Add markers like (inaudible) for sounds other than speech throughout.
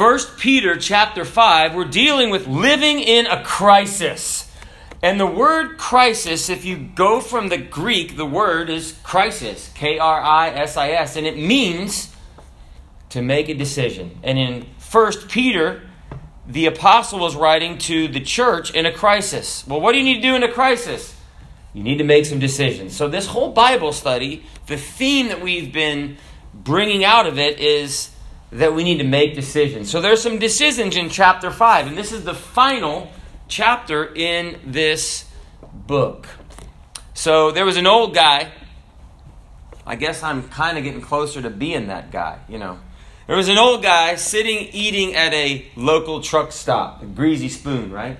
First Peter chapter 5, we're dealing with living in a crisis. And the word crisis, if you go from the Greek, the word is crisis, K R I S I S, and it means to make a decision. And in First Peter, the apostle was writing to the church in a crisis. Well, what do you need to do in a crisis? You need to make some decisions. So, this whole Bible study, the theme that we've been bringing out of it is that we need to make decisions. So there's some decisions in chapter 5, and this is the final chapter in this book. So there was an old guy. I guess I'm kind of getting closer to being that guy, you know. There was an old guy sitting eating at a local truck stop, a greasy spoon, right?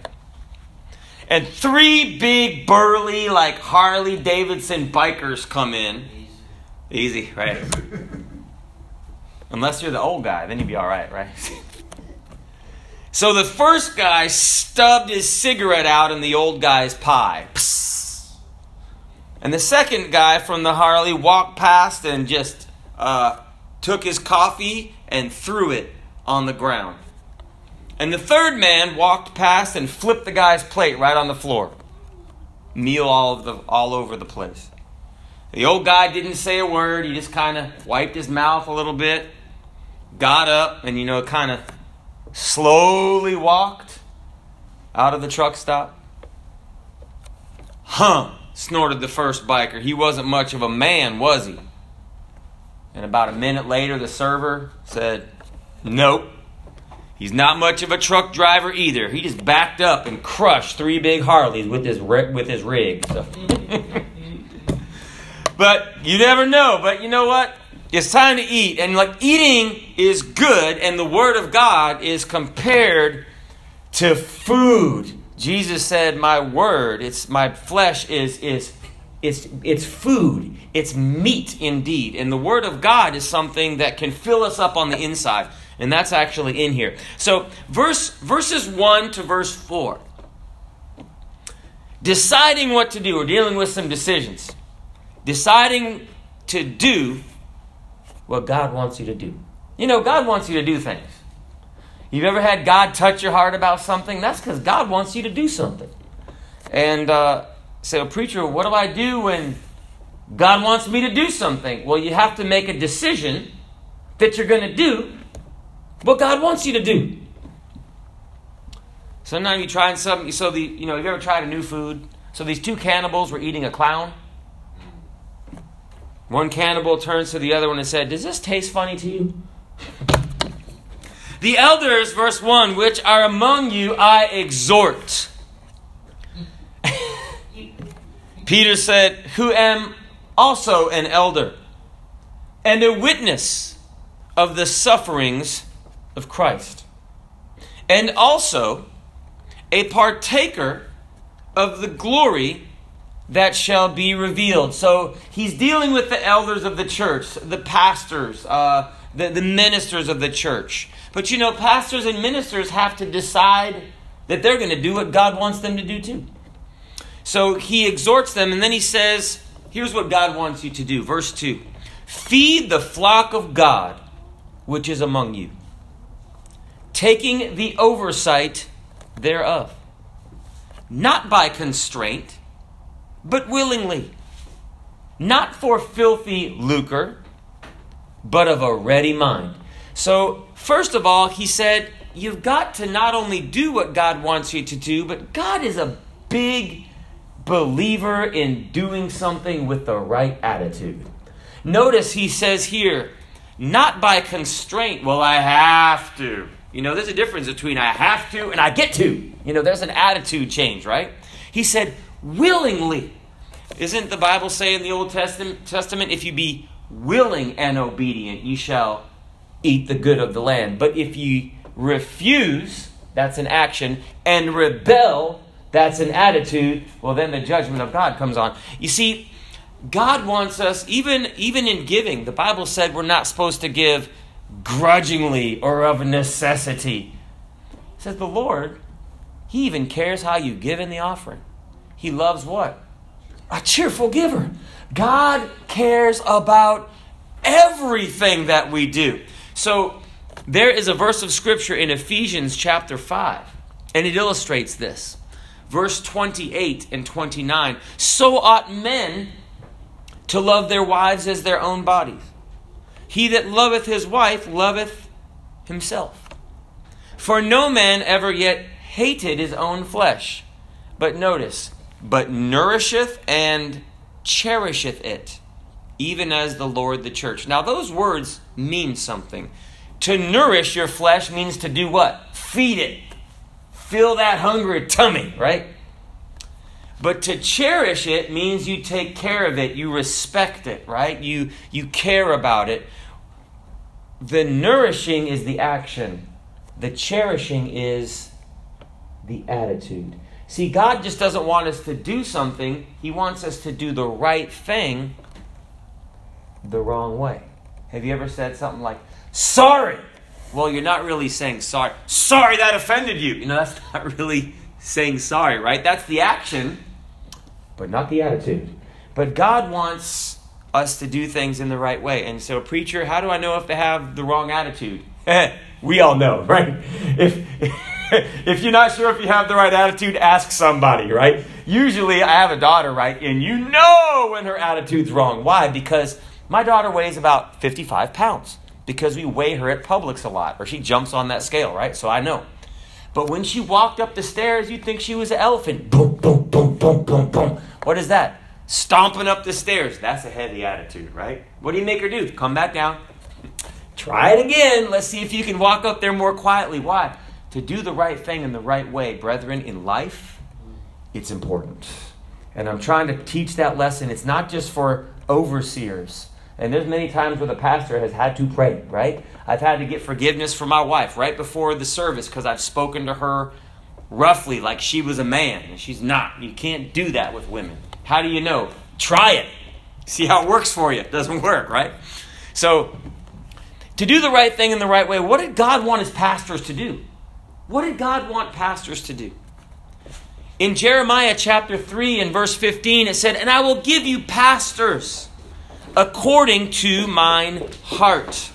And three big, burly, like Harley Davidson bikers come in. Easy, right? (laughs) Unless you're the old guy, then you'd be all right, right? (laughs) so the first guy stubbed his cigarette out in the old guy's pie. Psst. And the second guy from the Harley walked past and just uh, took his coffee and threw it on the ground. And the third man walked past and flipped the guy's plate right on the floor. Meal all, the, all over the place. The old guy didn't say a word. He just kind of wiped his mouth a little bit got up and, you know, kind of slowly walked out of the truck stop. Huh, snorted the first biker. He wasn't much of a man, was he? And about a minute later, the server said, Nope. He's not much of a truck driver either. He just backed up and crushed three big Harleys with his with his rig. So. (laughs) but you never know. But you know what? It's time to eat. And like eating is good, and the Word of God is compared to food. Jesus said, My word, it's my flesh is is it's it's food. It's meat indeed. And the Word of God is something that can fill us up on the inside. And that's actually in here. So verse verses 1 to verse 4. Deciding what to do. We're dealing with some decisions. Deciding to do what God wants you to do. You know, God wants you to do things. You've ever had God touch your heart about something? That's because God wants you to do something. And uh, say, well, preacher, what do I do when God wants me to do something? Well, you have to make a decision that you're going to do what God wants you to do. Sometimes you try something. So the you know, have you ever tried a new food? So these two cannibals were eating a clown. One cannibal turns to the other one and said, Does this taste funny to you? The elders, verse 1, which are among you, I exhort. (laughs) Peter said, Who am also an elder and a witness of the sufferings of Christ, and also a partaker of the glory that shall be revealed. So he's dealing with the elders of the church, the pastors, uh, the, the ministers of the church. But you know, pastors and ministers have to decide that they're going to do what God wants them to do too. So he exhorts them, and then he says, Here's what God wants you to do. Verse 2 Feed the flock of God which is among you, taking the oversight thereof, not by constraint but willingly, not for filthy lucre, but of a ready mind. So, first of all, he said, You've got to not only do what God wants you to do, but God is a big believer in doing something with the right attitude. Notice he says here, not by constraint, well, I have to. You know, there's a difference between I have to and I get to. You know, there's an attitude change, right? He said, willingly. Isn't the Bible say in the Old Testament, if you be willing and obedient, you shall eat the good of the land. But if you refuse, that's an action, and rebel, that's an attitude, well, then the judgment of God comes on. You see, God wants us, even, even in giving, the Bible said we're not supposed to give grudgingly or of necessity. It says the Lord, He even cares how you give in the offering. He loves what? A cheerful giver. God cares about everything that we do. So, There is a verse of scripture in Ephesians chapter 5, and it illustrates this. Verse 28 and 29 So ought men to love their wives as their own bodies. He that loveth his wife loveth himself. For no man ever yet hated his own flesh. But notice, but nourisheth and cherisheth it, even as the Lord the church. Now, those words mean something. To nourish your flesh means to do what? Feed it. Fill that hungry tummy, right? But to cherish it means you take care of it, you respect it, right? You, you care about it. The nourishing is the action, the cherishing is the attitude. See, God just doesn't want us to do something, He wants us to do the right thing the wrong way. Have you ever said something like, sorry? Well, you're not really saying sorry. Sorry that offended you. You know, that's (laughs) not really saying sorry, right? That's the action, but not the attitude. But God wants us to do things in the right way. And so, preacher, how do I know if they have the wrong attitude? (laughs) we all know, (laughs) right? If (laughs) if you're not sure if you have the right attitude, ask somebody, right? Usually, I have a daughter, right, and you know when her attitude's wrong. Why? Because my daughter weighs about 55 pounds because we weigh her at Publix a lot, or she jumps on that scale, right? So I know. But when she walked up the stairs, you'd think she was an elephant. Boom, boom, boom, boom, boom, boom. What is that? Stomping up the stairs. That's a heavy attitude, right? What do you make her do? Come back down. Try it again. Let's see if you can walk up there more quietly. Why? To do the right thing in the right way, brethren, in life, it's important. And I'm trying to teach that lesson. It's not just for overseers and there's many times where the pastor has had to pray, right? I've had to get forgiveness for my wife right before the service because I've spoken to her roughly like she was a man, and she's not. You can't do that with women. How do you know? Try it. See how it works for you. It doesn't (laughs) work, right? So, to do the right thing in the right way, what did God want his pastors to do? What did God want pastors to do? In Jeremiah chapter 3 and verse 15, it said, And I will give you pastors according to mine heart.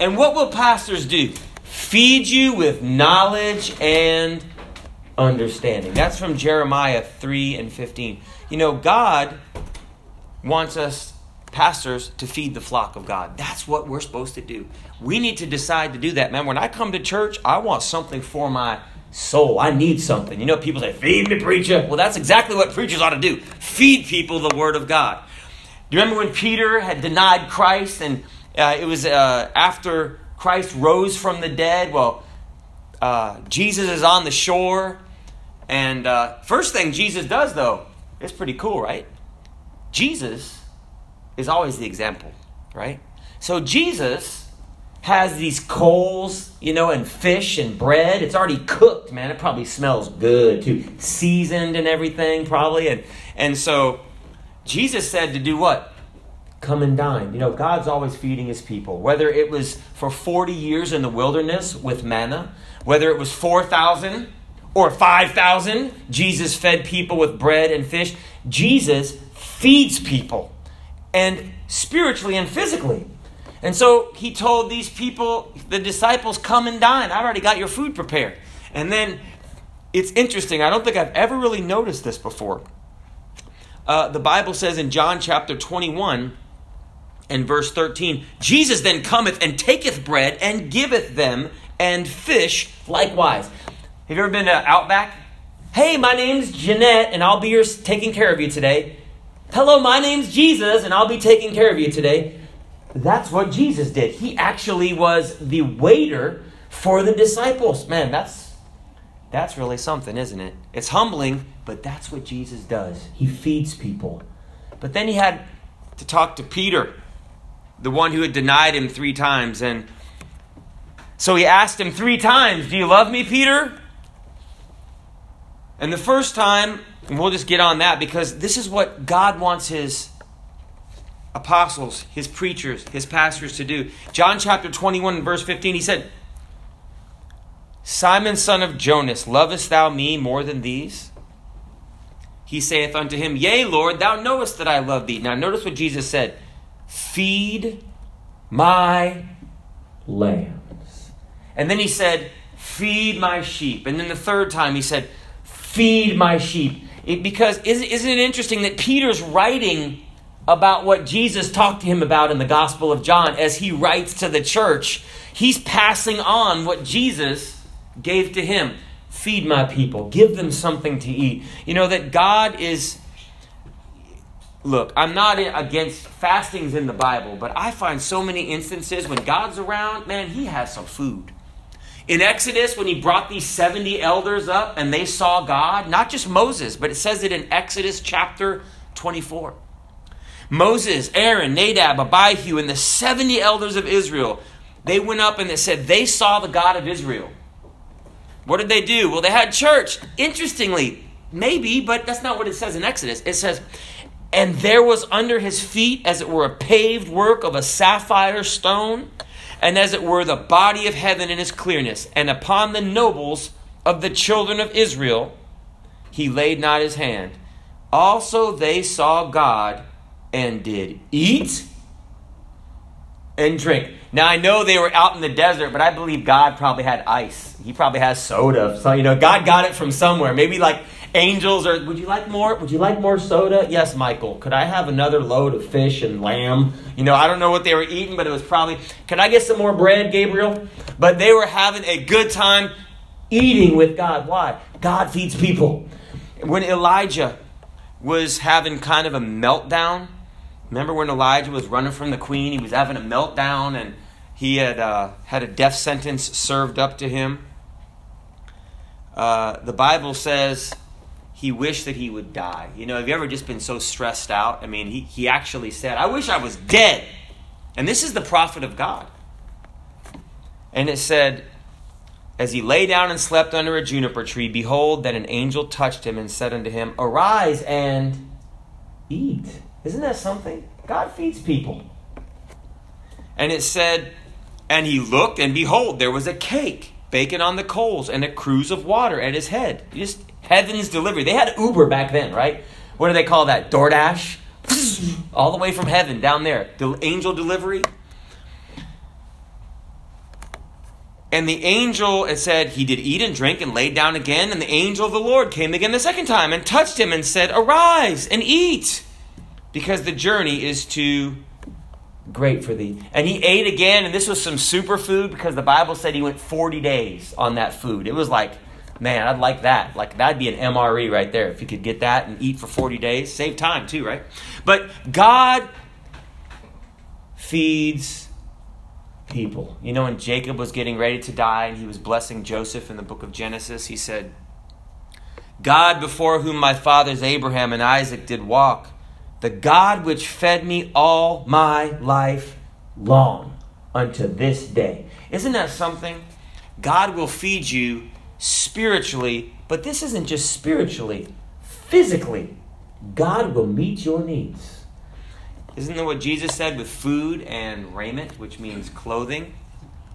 And what will pastors do? Feed you with knowledge and understanding. That's from Jeremiah 3 and 15. You know, God wants us, pastors, to feed the flock of God. That's what we're supposed to do. We need to decide to do that, man. When I come to church, I want something for my soul. I need something. You know, people say, feed me, preacher. Well, that's exactly what preachers ought to do feed people the Word of God. Do you remember when Peter had denied Christ and uh, it was uh, after Christ rose from the dead? Well, uh, Jesus is on the shore. And uh, first thing Jesus does, though, it's pretty cool, right? Jesus is always the example, right? So Jesus has these coals, you know, and fish and bread. It's already cooked, man. It probably smells good too, seasoned and everything, probably. And and so Jesus said to do what? Come and dine. You know, God's always feeding his people. Whether it was for 40 years in the wilderness with manna, whether it was 4,000 or 5,000, Jesus fed people with bread and fish. Jesus feeds people, and spiritually and physically. And so he told these people, the disciples, come and dine. I've already got your food prepared. And then it's interesting. I don't think I've ever really noticed this before uh, the Bible says in John chapter 21 and verse 13 Jesus then cometh and taketh bread and giveth them, and fish likewise. Have you ever been to Outback? Hey, my name's Jeanette, and I'll be your, taking care of you today. Hello, my name's Jesus, and I'll be taking care of you today. That's what Jesus did. He actually was the waiter for the disciples. Man, that's that's really something, isn't it? It's humbling, but that's what Jesus does. He feeds people. But then he had to talk to Peter, the one who had denied him three times. And so he asked him three times, Do you love me, Peter? And the first time, and we'll just get on that because this is what God wants his apostles, his preachers, his pastors to do. John chapter 21, verse 15, he said, Simon, son of Jonas, lovest thou me more than these? He saith unto him, Yea, Lord, thou knowest that I love thee. Now, notice what Jesus said Feed my lambs. And then he said, Feed my sheep. And then the third time he said, Feed my sheep. It, because isn't, isn't it interesting that Peter's writing about what Jesus talked to him about in the Gospel of John as he writes to the church? He's passing on what Jesus gave to him. Feed my people, give them something to eat. You know, that God is look, I'm not against fastings in the Bible, but I find so many instances when God's around, man, he has some food. In Exodus, when he brought these 70 elders up and they saw God, not just Moses, but it says it in Exodus chapter 24. Moses, Aaron, Nadab, Abihu, and the 70 elders of Israel, they went up and they said they saw the God of Israel. What did they do? Well, they had church. Interestingly, maybe, but that's not what it says in Exodus. It says, and there was under his feet, as it were, a paved work of a sapphire stone, and as it were, the body of heaven in his clearness. And upon the nobles of the children of Israel he laid not his hand. Also they saw God and did eat and drink. Now I know they were out in the desert, but I believe God probably had ice. He probably has soda. So you know, God got it from somewhere. Maybe like angels or would you like more? Would you like more soda? Yes michael. Could i have another load of fish and lamb? You know i don't know what they were eating but it was probably can i get some more bread gabriel? But they were having a good time eating with god. Why? God feeds people. When elijah was having kind of a meltdown remember when elijah was running from the queen? He was having a meltdown and he had uh, had a death sentence served up to him. Uh, the bible says he wished that he would die. You know, have you ever just been so stressed out? I mean, he, he actually said, I wish I was dead. And this is the prophet of God. And it said, As he lay down and slept under a juniper tree, behold, that an angel touched him and said unto him, Arise and eat. Isn't that something? God feeds people. And it said, And he looked, and behold, there was a cake baking on the coals and a cruse of water at his head. just Heaven's delivery. They had Uber back then, right? What do they call that? DoorDash? (laughs) All the way from heaven down there. The angel delivery. And the angel, it said, he did eat and drink and laid down again. And the angel of the Lord came again the second time and touched him and said, Arise and eat, because the journey is too great for thee. And he ate again, and this was some superfood because the Bible said he went 40 days on that food. It was like Man, I'd like that. Like that'd be an MRE right there. If you could get that and eat for 40 days, save time too, right? But God feeds people. You know, when Jacob was getting ready to die and he was blessing Joseph in the book of Genesis, he said, God before whom my fathers Abraham and Isaac did walk, the God which fed me all my life long unto this day. Isn't that something? God will feed you spiritually, but this isn't just spiritually, physically. God will meet your needs. Isn't that what Jesus said with food and raiment, which means clothing?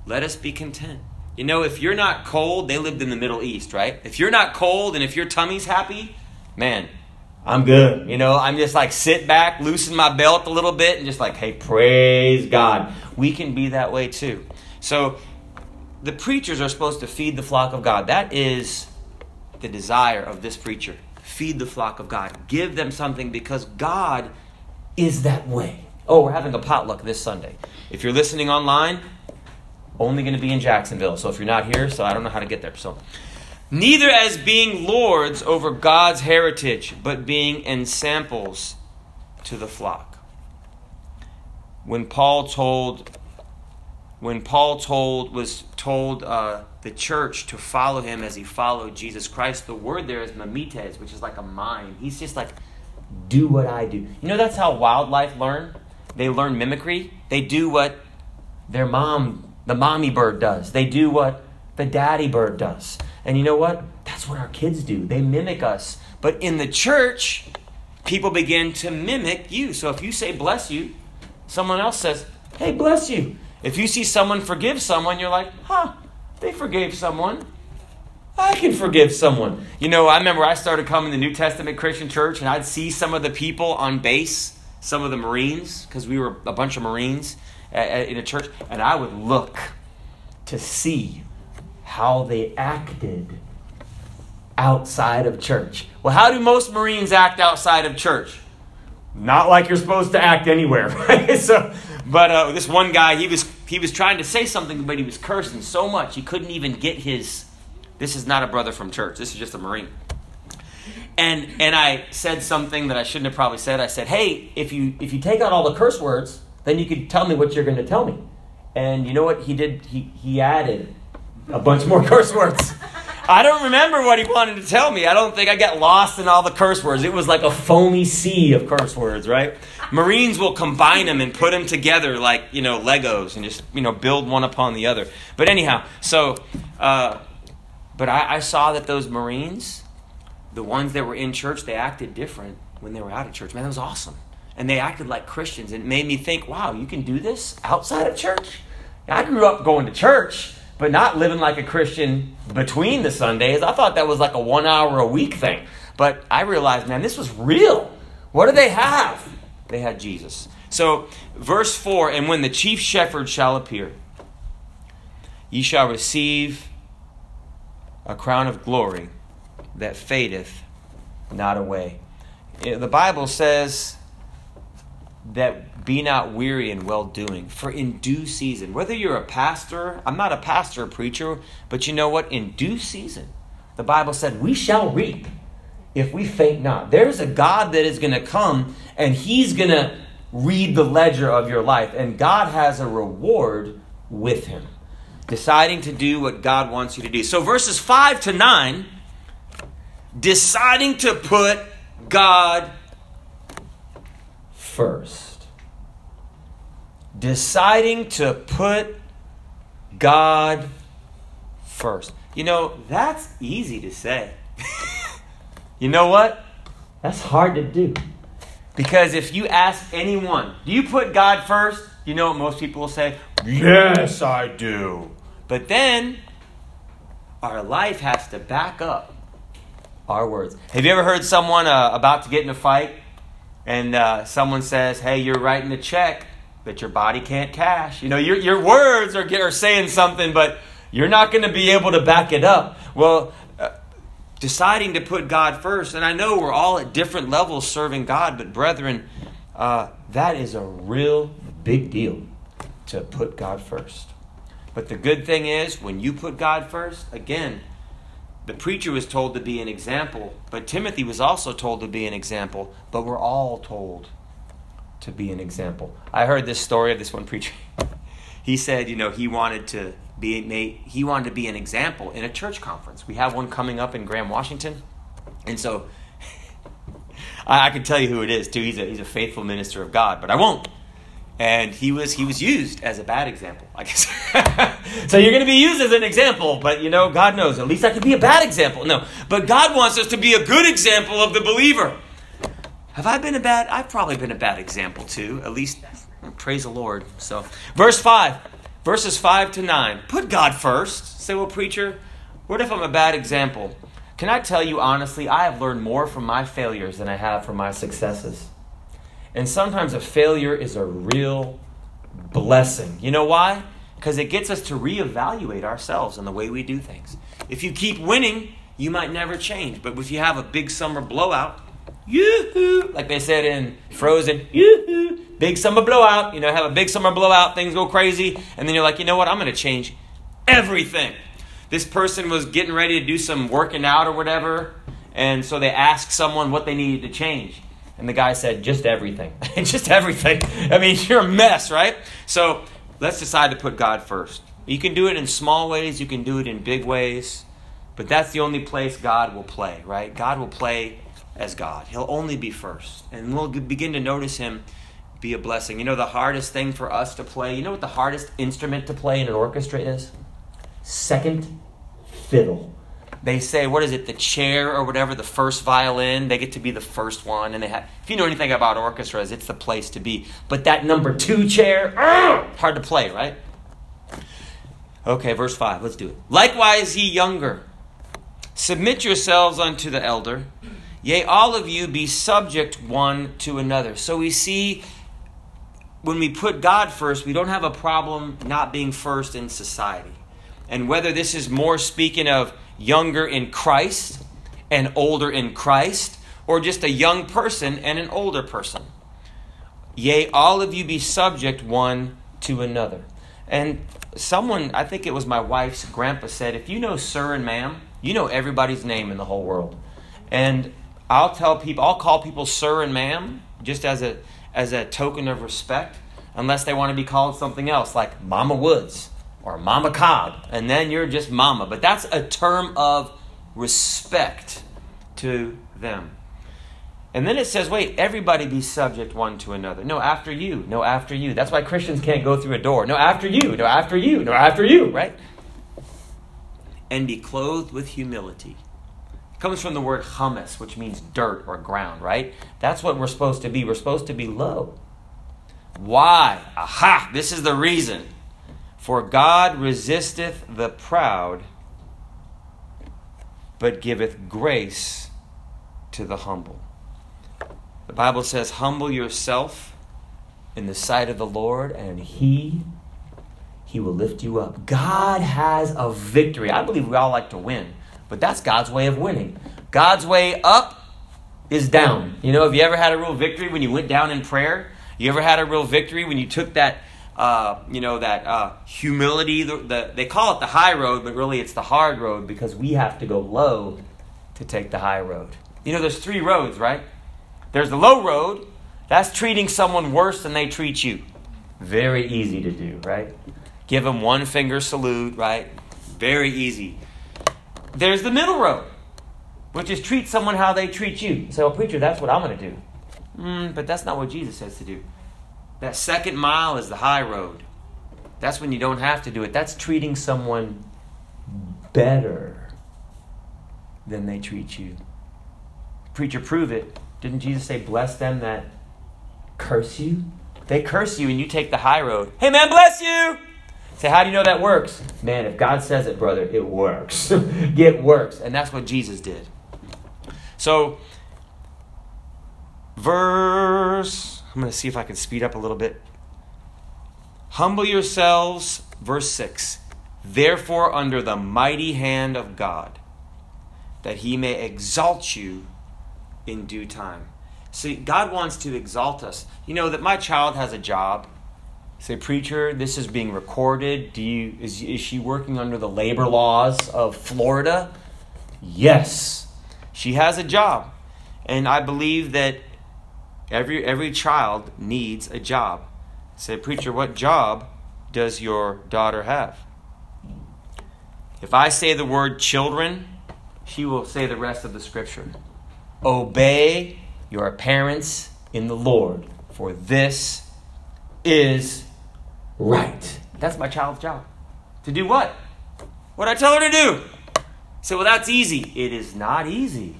Let us be content. You know, if you're not cold, they lived in the Middle East, right? If you're not cold and if your tummy's happy, man, I'm good. You know, I'm just like sit back, loosen my belt a little bit, and just like, hey, praise God. We can be that way too. So the preachers are supposed to feed the flock of God. That is the desire of this preacher. Feed the flock of God. Give them something because God is that way. Oh, we're having a potluck this Sunday. If you're listening online, only going to be in Jacksonville. So if you're not here, so I don't know how to get there. So neither as being lords over God's heritage, but being ensamples to the flock. When Paul told when Paul told was told uh, the church to follow him as he followed Jesus Christ, the word there is mimetes, which is like a mime. He's just like, do what I do. You know that's how wildlife learn. They learn mimicry. They do what their mom, the mommy bird, does. They do what the daddy bird does. And you know what? That's what our kids do. They mimic us. But in the church, people begin to mimic you. So if you say bless you, someone else says, hey, bless you. If you see someone forgive someone, you're like, huh, they forgave someone. I can forgive someone. You know, I remember I started coming to New Testament Christian Church and I'd see some of the people on base, some of the Marines, because we were a bunch of Marines in a church, and I would look to see how they acted outside of church. Well, how do most Marines act outside of church? Not like you're supposed to act anywhere, (laughs) right? So, but uh, this one guy, he was he was trying to say something, but he was cursing so much he couldn't even get his. This is not a brother from church. This is just a Marine. And and I said something that I shouldn't have probably said. I said, "Hey, if you if you take out all the curse words, then you could tell me what you're going to tell me." And you know what he did? He he added a bunch more (laughs) curse words. I don't remember what he wanted to tell me. I don't think I got lost in all the curse words. It was like a foamy sea of curse words, right? Marines will combine them and put them together like, you know, Legos and just, you know, build one upon the other. But anyhow, so, uh, but I, I saw that those Marines, the ones that were in church, they acted different when they were out of church. Man, that was awesome. And they acted like Christians. And it made me think, wow, you can do this outside of church? I grew up going to church but not living like a Christian between the Sundays. I thought that was like a one hour a week thing. But I realized, man, this was real. What do they have? They had Jesus. So, verse 4 And when the chief shepherd shall appear, ye shall receive a crown of glory that fadeth not away. Eh, the Bible says that be not weary in well doing, for in due season, whether you're a pastor, I'm not a pastor or preacher, but you know what? In due season, the Bible said, we shall reap if we faint not. There's a God that is going to come and he's going to read the ledger of your life, and God has a reward with him. Deciding to do what God wants you to do. So, verses 5 to 9, deciding to put God first. Deciding to put God first. You know, that's easy to say. (laughs) you know what? That's hard to do. Because if you ask anyone, do you put God first? You know what most people will say? Yes, I do. But then our life has to back up our words. Have you ever heard someone uh, about to get in a fight and uh, someone says, "Hey, you're writing a check that your body can't cash," you know, your your words are are saying something, but you're not going to be able to back it up. Well, uh, deciding to put God first, and I know we're all at different levels serving God, but brethren, uh, that is a real big deal to put God first. But the good thing is, when you put God first, again, the preacher was told to be an example, but Timothy was also told to be an example, but we're all told to be an example. I heard this story of this one preacher. (laughs) he said, you know, he wanted to be made, he wanted to be an example in a church conference. We have one coming up in Graham, Washington. And so (laughs) I, I can tell you who it is too. He's a, he's a faithful minister of God, but I won't and he was he was used as a bad example i guess. (laughs) So hmm. you're going to be used as an example but you know god knows. At least i could be a bad example. No but god wants us to be a good example of the believer. Have i been a bad i've probably been a bad example too at least praise the lord. So verse 5 verses 5 to 9 put god first. Say well preacher what if i'm a bad example? Can i tell you honestly i have learned more from my failures than i have from my successes and sometimes a failure is a real blessing. You know why? Because it gets us to reevaluate ourselves and the way we do things. If you keep winning, you might never change. But if you have a big summer blowout, yoo-hoo, like they said in Frozen, yoo-hoo, big summer blowout, you know, have a big summer blowout, things go crazy, and then you're like, you know what, I'm going to change everything. This person was getting ready to do some working out or whatever, and so they asked someone what they needed to change. And the guy said, just everything. (laughs) just everything. I mean, you're a mess, right? So let's decide to put God first. You can do it in small ways, you can do it in big ways, but that's the only place God will play, right? God will play as God. He'll only be first. And we'll begin to notice Him be a blessing. You know, the hardest thing for us to play, you know what the hardest instrument to play in an orchestra is? Second fiddle they say, what is it, the chair or whatever, the first violin, they get to be the first one. And they have, if you know anything about orchestras, it's the place to be. But that number two chair, ah, hard to play, right? Okay, verse 5, let's do it. Likewise, ye younger, submit yourselves unto the elder. Yea, all of you be subject one to another. So we see when we put God first, we don't have a problem not being first in society. and whether this is more speaking of younger in Christ and older in Christ, or just a young person and an older person. Yea, all of you be subject one to another. And someone, I think it was my wife's grandpa, said, if you know sir and ma'am, you know everybody's name in the whole world. And I'll tell people, I'll call people sir and ma'am just as a, as a token of respect, unless they want to be called something else, like Mama Woods or Mama Cobb. And then you're just Mama. But that's a term of respect to them. And then it says, wait, everybody be subject one to another. No, after you. No, after you. That's why Christians can't go through a door. No, after you. No, after you. No, after you, right? And be clothed with humility. It comes from the word humus, which means dirt or ground, right? That's what we're supposed to be. We're supposed to be low. Why? Aha! This is the reason. For God resisteth the proud, but giveth grace to the humble. The Bible says, Humble yourself in the sight of the Lord, and He he will lift you up. God has a victory. I believe we all like to win, but that's God's way of winning. God's way up is down. You know, have you ever had a real victory when you went down in prayer? You ever had a real victory when you took that, uh, you know, that uh, humility? The, the, they call it the high road, but really it's the hard road because we have to go low to take the high road. You know, there's three roads, right? There's the low road. That's treating someone worse than they treat you. Very easy to do, right? Give them one finger salute, right? Very easy. There's the middle road, which is treat someone how they treat you. Say, well, preacher, that's what I'm going to do. Mm, but that's not what Jesus says to do. That second mile is the high road. That's when you don't have to do it. That's treating someone better than they treat you. Preacher, prove it. Didn't Jesus say, Bless them that curse you? They curse you and you take the high road. Hey, man, bless you! Say, how do you know that works? Man, if God says it, brother, it works. (laughs) it works. And that's what Jesus did. So, verse, I'm going to see if I can speed up a little bit. Humble yourselves, verse 6. Therefore, under the mighty hand of God, that he may exalt you in due time. See, God wants to exalt us. You know that my child has a job. Say, preacher, this is being recorded. Do you is, is she working under the labor laws of Florida? Yes. She has a job. And I believe that every every child needs a job. Say, preacher, what job does your daughter have? If I say the word children, she will say the rest of the scripture. Obey your parents in the Lord, for this is right. That's my child's job. To do what? What I tell her to do. Say, well, that's easy. It is not easy.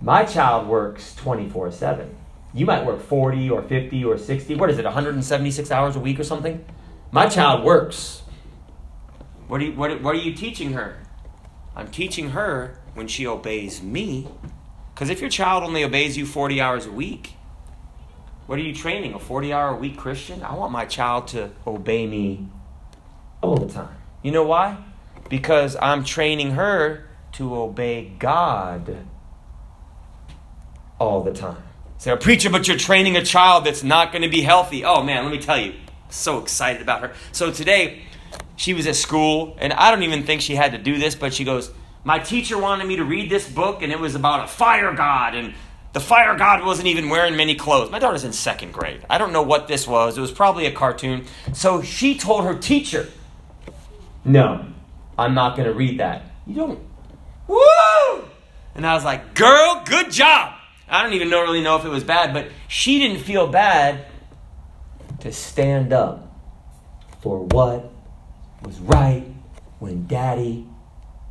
My child works 24 7. You might work 40 or 50 or 60. What is it, 176 hours a week or something? My child works. What are you, what, what are you teaching her? I'm teaching her when she obeys me because if your child only obeys you 40 hours a week, what are you training? A 40 hour a week Christian? I want my child to obey me all the time. You know why? Because I'm training her to obey God all the time. Say, a preacher, but you're training a child that's not going to be healthy. Oh man, let me tell you, so excited about her. So today, she was at school, and I don't even think she had to do this, but she goes, my teacher wanted me to read this book, and it was about a fire god, and the fire god wasn't even wearing many clothes. My daughter's in second grade. I don't know what this was. It was probably a cartoon. So she told her teacher, No, I'm not going to read that. You don't. Woo! And I was like, Girl, good job. I don't even know, really know if it was bad, but she didn't feel bad to stand up for what was right when daddy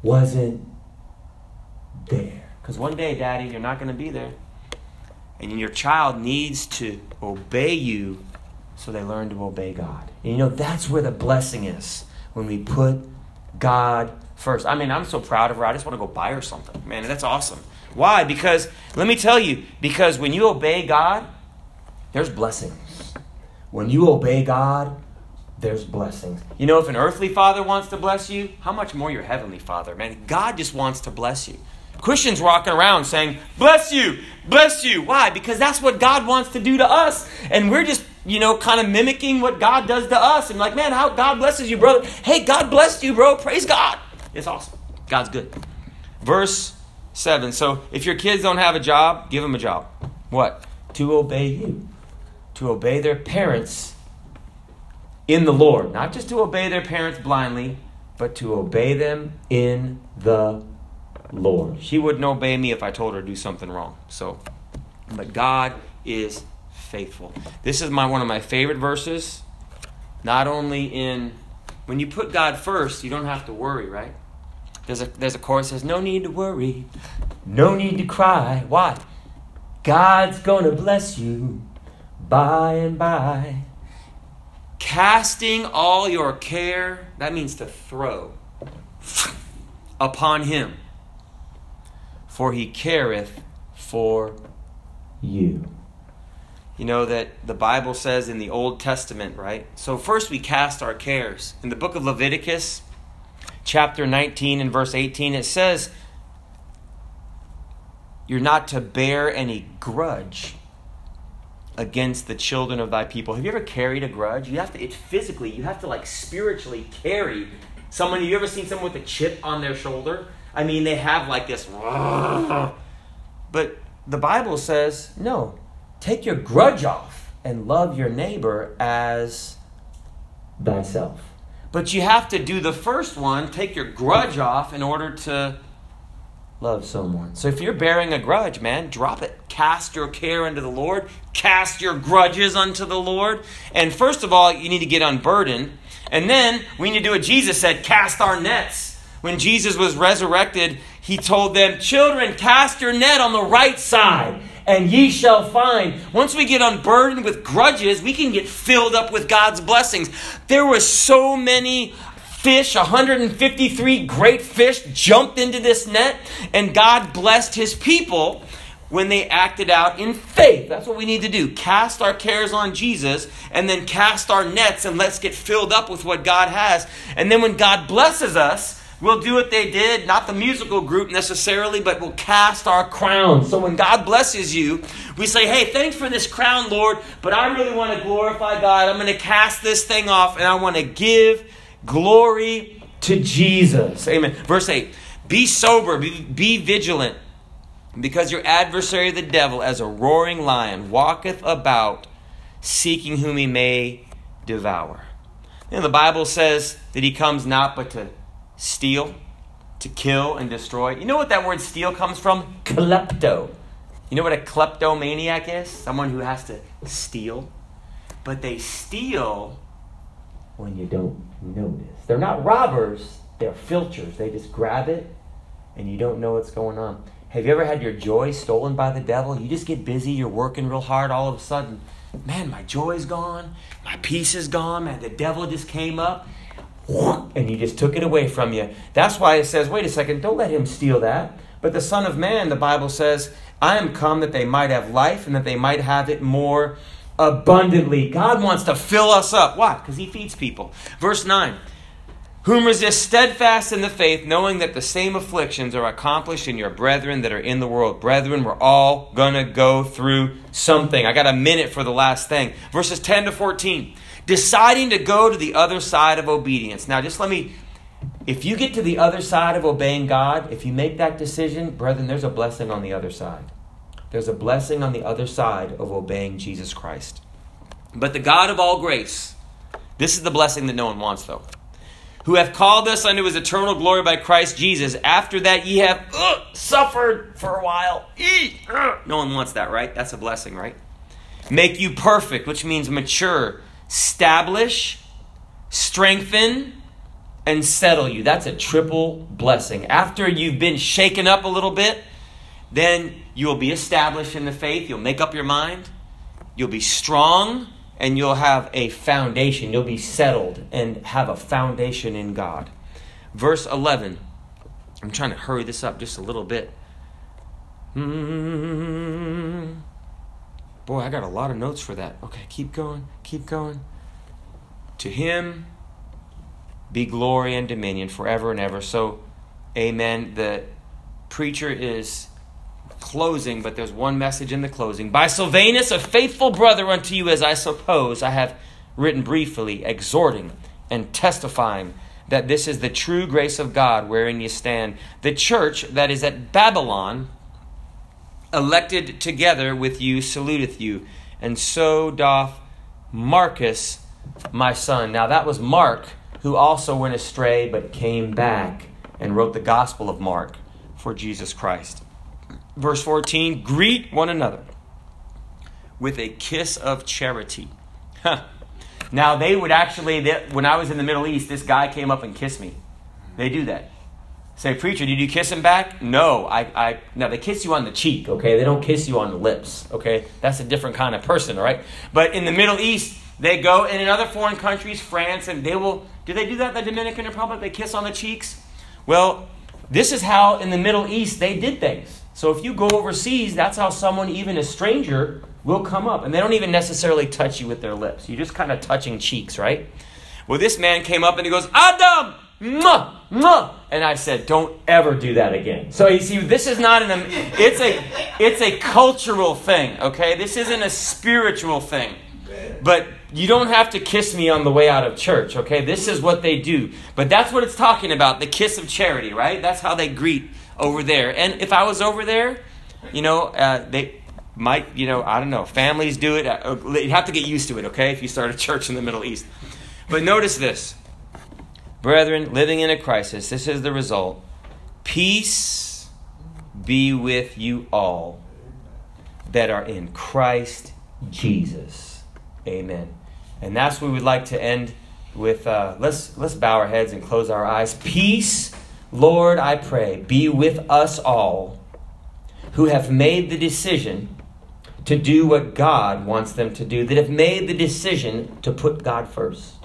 wasn't there. Because one day, Daddy, you're not going to be there. And your child needs to obey you so they learn to obey God. And you know, that's where the blessing is when we put God first. I mean, I'm so proud of her. I just want to go buy her something. Man, that's awesome. Why? Because, let me tell you, because when you obey God, there's blessings. When you obey God, there's blessings. You know, if an earthly father wants to bless you, how much more your heavenly father, man? God just wants to bless you. Christians walking around saying, Bless you, bless you. Why? Because that's what God wants to do to us. And we're just, you know, kind of mimicking what God does to us. And like, man, how God blesses you, brother. Hey, God bless you, bro. Praise God. It's awesome. God's good. Verse 7. So if your kids don't have a job, give them a job. What? To obey you. To obey their parents in the Lord. Not just to obey their parents blindly, but to obey them in the Lord. She wouldn't obey me if I told her to do something wrong. So, but God is faithful. This is my one of my favorite verses. Not only in when you put God first, you don't have to worry, right? There's a there's a chorus says, "No need to worry, no need to cry." Why? God's gonna bless you by and by. Casting all your care, that means to throw (laughs) upon Him for he careth for you. You know that the Bible says in the Old Testament, right? So first we cast our cares. In the book of Leviticus, chapter 19 and verse 18, it says, You're not to bear any grudge against the children of thy people. Have you ever carried a grudge? You have to, it's physically, you have to like spiritually carry someone. Have you ever seen someone with a chip on their shoulder? I mean, they have like this. But the Bible says, no, take your grudge off and love your neighbor as thyself. But you have to do the first one, take your grudge off in order to love someone. So if you're bearing a grudge, man, drop it. Cast your care unto the Lord, cast your grudges unto the Lord. And first of all, you need to get unburdened. And then we need to do what Jesus said cast our nets when Jesus was resurrected, he told them, Children, cast your net on the right side, and ye shall find. Once we get unburdened with grudges, we can get filled up with God's blessings. There were so many fish, 153 great fish jumped into this net, and God blessed his people when they acted out in faith. That's what we need to do. Cast our cares on Jesus and then cast our nets and let's get filled up with what God has. And then when God blesses us, We'll do what they did, not the musical group necessarily, but we'll cast our crown. So when God blesses you, we say, Hey, thanks for this crown, Lord, but I really want to glorify God. I'm going to cast this thing off and I want to give glory to Jesus. Amen. Verse 8 Be sober, be, be vigilant, because your adversary, the devil, as a roaring lion, walketh about seeking whom he may devour. And the Bible says that he comes not but to steal, to kill and destroy. You know what that word steal comes from? Klepto. You know what a kleptomaniac is? Someone who has to steal. But they steal when you don't notice. They're not robbers, they're filchers. They just grab it and you don't know what's going on. Have you ever had your joy stolen by the devil? You just get busy, you're working real hard, all of a sudden, man, my joy's gone, my peace is gone, man, the devil just came up and he just took it away from you. That's why it says, wait a second, don't let him steal that. But the Son of Man, the Bible says, I am come that they might have life and that they might have it more abundantly. God wants to fill us up. Why? Because he feeds people. Verse 9 Whom resist steadfast in the faith, knowing that the same afflictions are accomplished in your brethren that are in the world. Brethren, we're all going to go through something. I got a minute for the last thing. Verses 10 to 14 deciding to go to the other side of obedience. Now, just let me, if you get to the other side of obeying God, if you make that decision, brethren, there's a blessing on the other side. There's a blessing on the other side of obeying Jesus Christ. But the God of all grace, this is the blessing that no one wants, though. Who hath called us unto his eternal glory by Christ Jesus, after that ye have uh, suffered for a while. uh. No one wants that, right? That's a blessing, right? Make you perfect, which means mature establish, strengthen, and settle you. That's a triple blessing. After you've been shaken up a little bit, then you will be established in the faith. You'll make up your mind. You'll be strong and you'll have a foundation. You'll be settled and have a foundation in God. Verse 11. I'm trying to hurry this up just a little bit. Hmm. Boy, I got a lot of notes for that. Okay, keep going, keep going. To him be glory and dominion forever and ever. So, amen. The preacher is closing, but there's one message in the closing. By Silvanus, a faithful brother unto you, as I suppose, I have written briefly, exhorting and testifying that this is the true grace of God wherein you stand. The church that is at Babylon, elected together with you, saluteth you. And so doth Marcus, my son. Now that was Mark, who also went astray but came back and wrote the Gospel of Mark for Jesus Christ. Verse 14 Greet one another with a kiss of charity. Huh. Now, they would actually, when I was in the Middle East, this guy came up and kissed me. They do that. Say, preacher, did you kiss him back? No, I, I, no, they kiss you on the cheek, okay? They don't kiss you on the lips, okay? That's a different kind of person, all right? But in the Middle East, they go, and in other foreign countries, France, and they will, do they do that in the Dominican Republic? They kiss on the cheeks? Well, this is how in the Middle East they did things. So if you go overseas, that's how someone, even a stranger, will come up. And they don't even necessarily touch you with their lips. You're just kind of touching cheeks, right? Well, this man came up and he goes, Adam! Mwah, mwah. And I said, don't ever do that again. So you see, this is not an, it's a, it's a cultural thing, okay? This isn't a spiritual thing. But you don't have to kiss me on the way out of church, okay? This is what they do. But that's what it's talking about, the kiss of charity, right? That's how they greet over there. And if I was over there, you know, uh, they, might, you know, I don't know, families do it. Uh, you have to get used to it, okay, if you start a church in the Middle East. But notice this. Brethren, living in a crisis, this is the result. Peace be with you all that are in Christ Jesus. Amen. And that's what we'd like to end with. Uh, let's, let's bow our heads and close our eyes. Peace, Lord, I pray, be with us all who have made the decision to do what God wants them to do, that have made the decision to put God first,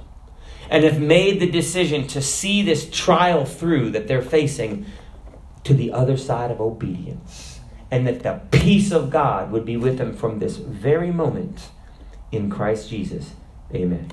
and have made the decision to see this trial through that they're facing to the other side of obedience, and that the peace of God would be with them from this very moment in Christ Jesus. Amen.